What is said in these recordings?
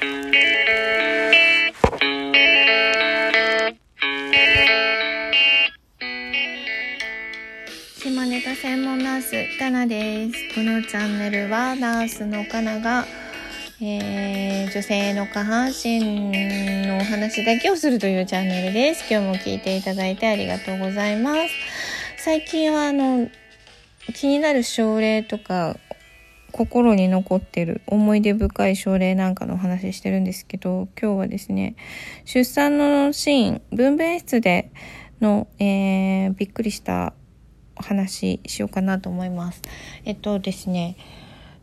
島根田専門ナースかなです。このチャンネルはナースのかなが、えー、女性の下半身のお話だけをするというチャンネルです。今日も聞いていただいてありがとうございます。最近はあの気になる症例とか心に残ってる思い出深い症例なんかのお話してるんですけど今日はですね出産のシーン分娩室での、えー、びっくりしたお話しようかなと思います。えっとですね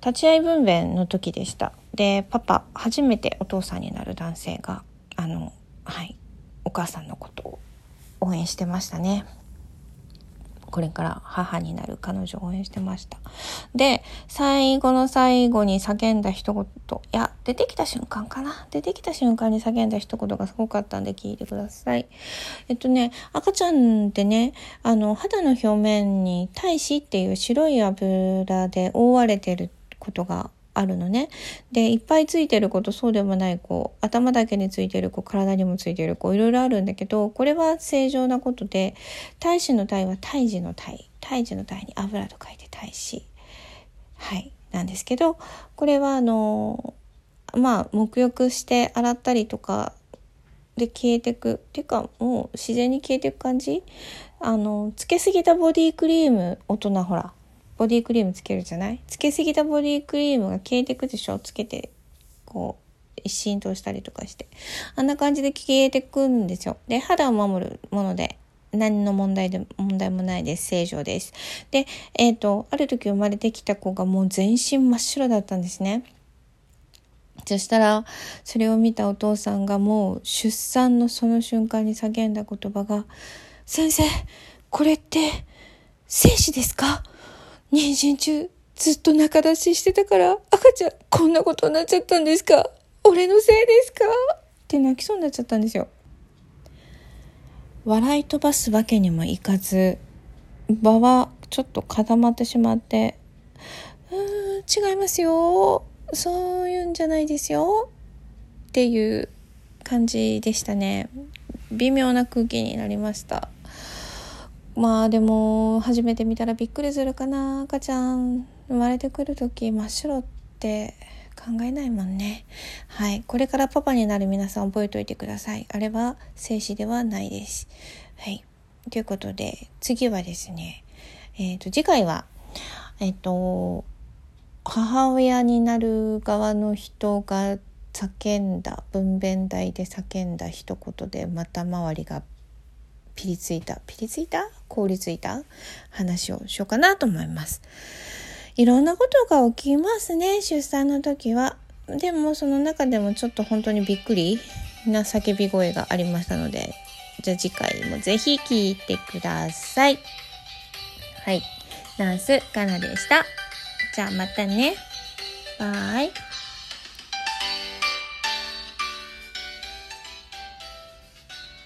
立ち会い分娩の時でした。でパパ初めてお父さんになる男性があのはいお母さんのことを応援してましたね。これから母になる彼女を応援してました。で、最後の最後に叫んだ一言、いや、出てきた瞬間かな？出てきた瞬間に叫んだ一言がすごかったんで聞いてください。えっとね、赤ちゃんってね、あの、肌の表面に大脂っていう白い油で覆われてることがあるのね。で、いっぱいついてる子とそうでもない子、頭だけについてる子、体にもついてる子、いろいろあるんだけど、これは正常なことで、胎児の胎は胎児の胎、胎児の胎に油と書いて胎児。はい、なんですけど、これはあの、まあ、沐浴して洗ったりとかで消えてくっていうかもう自然に消えていく感じ？あのつけすぎたボディクリーム大人ほらボディクリームつけるじゃない？つけすぎたボディクリームが消えてくでしょ？つけて、こう、浸透したりとかして。あんな感じで消えてくんですよ。で、肌を守るもので、何の問題で、問題もないです。正常です。で、えっ、ー、と、ある時生まれてきた子がもう全身真っ白だったんですね。そしたら、それを見たお父さんがもう出産のその瞬間に叫んだ言葉が、先生、これって精子ですか？妊娠中、ずっと仲出ししてたから、赤ちゃん、こんなことになっちゃったんですか？俺のせいですか？って泣きそうになっちゃったんですよ。笑い飛ばすわけにもいかず、場はちょっと固まってしまって、うーん、違いますよ。そういうんじゃないですよ。っていう感じでしたね。微妙な空気になりました。まあでも初めて見たらびっくりするかな赤ちゃん。生まれてくる時真っ白って考えないもんね。はい。これからパパになる皆さん覚えておいてください。あれは精子ではないです。はい。ということで次はですねえっ、ー、と次回はえっ、ー、と母親になる側の人が叫んだ分娩台で叫んだ一言でまた周りがピリついた、ピリついた？凍りついた？話をしようかなと思います。いろんなことが起きますね、出産の時は。でもその中でもちょっと本当にびっくりな叫び声がありましたので、じゃあ次回もぜひ聞いてください。はい。ナース、カナでした。じゃあまたね。バイ。